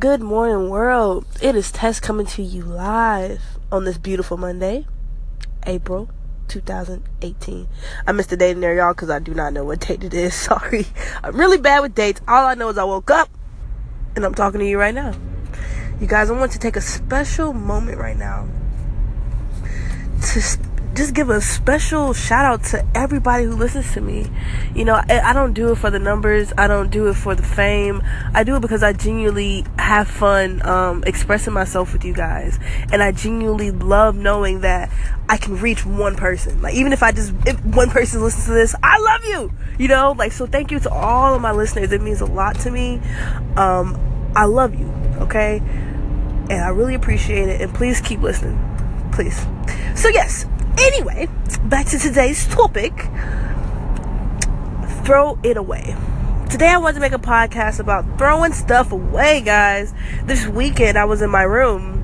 Good morning, world. It is Tess coming to you live on this beautiful Monday, April 2018. I missed the date in there, y'all, because I do not know what date it is. Sorry. I'm really bad with dates. All I know is I woke up and I'm talking to you right now. You guys, I want to take a special moment right now to just give a special shout out to everybody who listens to me. You know, I, I, don't do it for the numbers. I don't do it for the fame. I do it because I genuinely have fun um, expressing myself with you guys, and I genuinely love knowing that I can reach one person. Like even if I just if one person listens to this, I love you. You know, like so. Thank you to all of my listeners. It means a lot to me. Um, I love you. Okay, and I really appreciate it. And please keep listening, please. So yes, Anyway, back to today's topic. Throw it away. Today I wanted to make a podcast about throwing stuff away, guys. This weekend I was in my room.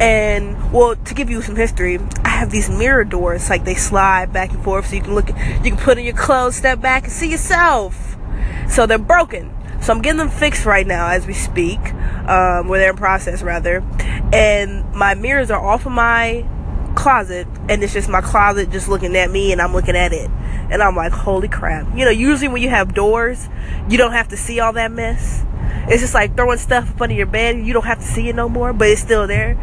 And well to give you some history i have these mirror doors. Like they slide back and forth so you can look you can put in your clothes step back and see yourself. So they're broken. So i'm getting them fixed right now as we speak um, where they're in process rather. And my mirrors are off of my closet and it's just my closet just looking at me and I'm looking at it. And I'm like, holy crap. You know, usually when you have doors, you don't have to see all that mess. It's just like throwing stuff up under your bed. You don't have to see it no more, but it's still there.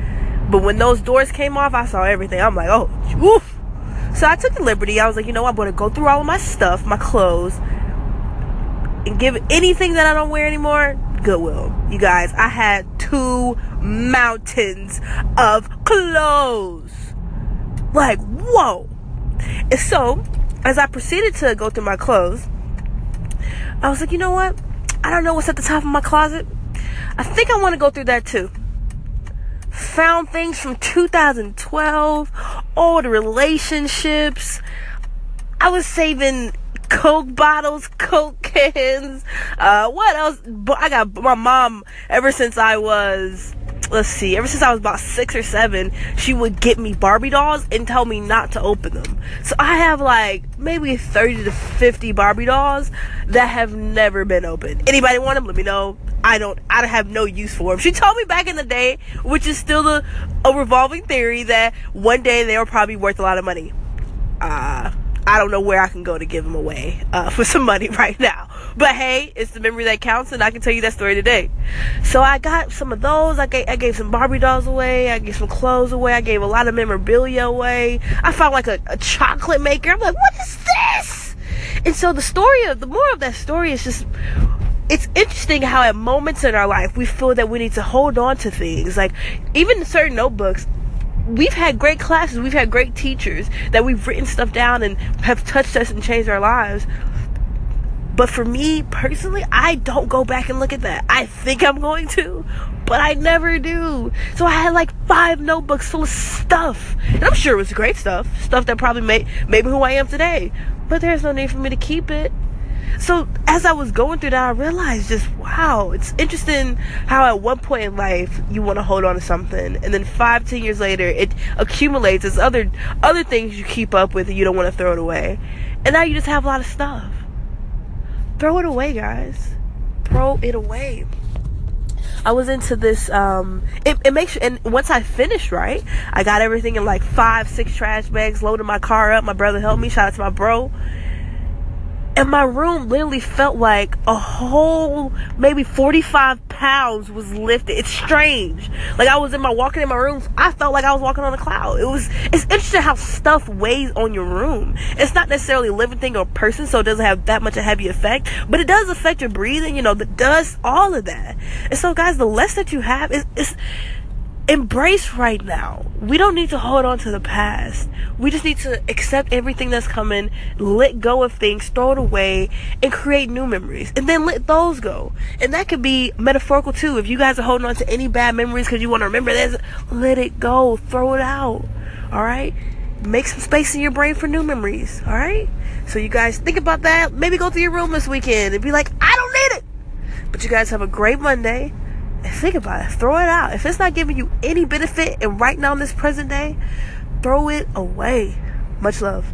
But when those doors came off, I saw everything. I'm like, oh, woof. So I took the liberty. I was like, you know, I'm going to go through all of my stuff, my clothes, and give anything that I don't wear anymore Goodwill. You guys, I had two mountains of clothes. Like, whoa. And so, as I proceeded to go through my clothes, I was like, you know what? I don't know what's at the top of my closet. I think I want to go through that too. Found things from 2012, old relationships. I was saving Coke bottles, Coke cans. Uh, what else? I got my mom ever since I was let's see, ever since I was about six or seven, she would get me Barbie dolls and tell me not to open them. So I have like maybe 30 to 50 Barbie dolls that have never been opened. Anybody want them? Let me know. I don't, I have no use for them. She told me back in the day, which is still a, a revolving theory, that one day they were probably worth a lot of money. Uh, I don't know where I can go to give them away uh, for some money right now. But hey, it's the memory that counts, and I can tell you that story today. So I got some of those. I gave, I gave some Barbie dolls away. I gave some clothes away. I gave a lot of memorabilia away. I found like a, a chocolate maker. I'm like, what is this? And so the story of the more of that story is just it's interesting how at moments in our life we feel that we need to hold on to things like even certain notebooks we've had great classes, we've had great teachers that we've written stuff down and have touched us and changed our lives. But for me personally, I don't go back and look at that. I think I'm going to, but I never do. So I had like five notebooks full of stuff. And I'm sure it was great stuff. Stuff that probably made maybe who I am today. But there's no need for me to keep it. So as I was going through that, I realized just wow, it's interesting how at one point in life you want to hold on to something, and then five, ten years later, it accumulates as other other things you keep up with, and you don't want to throw it away, and now you just have a lot of stuff. Throw it away, guys. Throw it away. I was into this. Um, it, it makes and once I finished, right, I got everything in like five, six trash bags, loaded my car up. My brother helped me. Shout out to my bro and my room literally felt like a whole maybe 45 pounds was lifted. It's strange. Like i was in my walking in my room i felt like i was walking on a cloud. It was it's interesting how stuff weighs on your room. It's not necessarily a living thing or a person so it doesn't have that much of a heavy effect but it does affect your breathing you know that does all of that. And so guys the less that you have is is embrace right now. We don't need to hold on to the past. We just need to accept everything that's coming, let go of things, throw it away, and create new memories. And then let those go. And that could be metaphorical too. If you guys are holding on to any bad memories because you want to remember this, let it go. Throw it out. Alright? Make some space in your brain for new memories. Alright? So you guys think about that. Maybe go through your room this weekend and be like, I don't need it. But you guys have a great Monday think about it. Throw it out. If it's not giving you any benefit and right now in this present day, throw it away. Much love.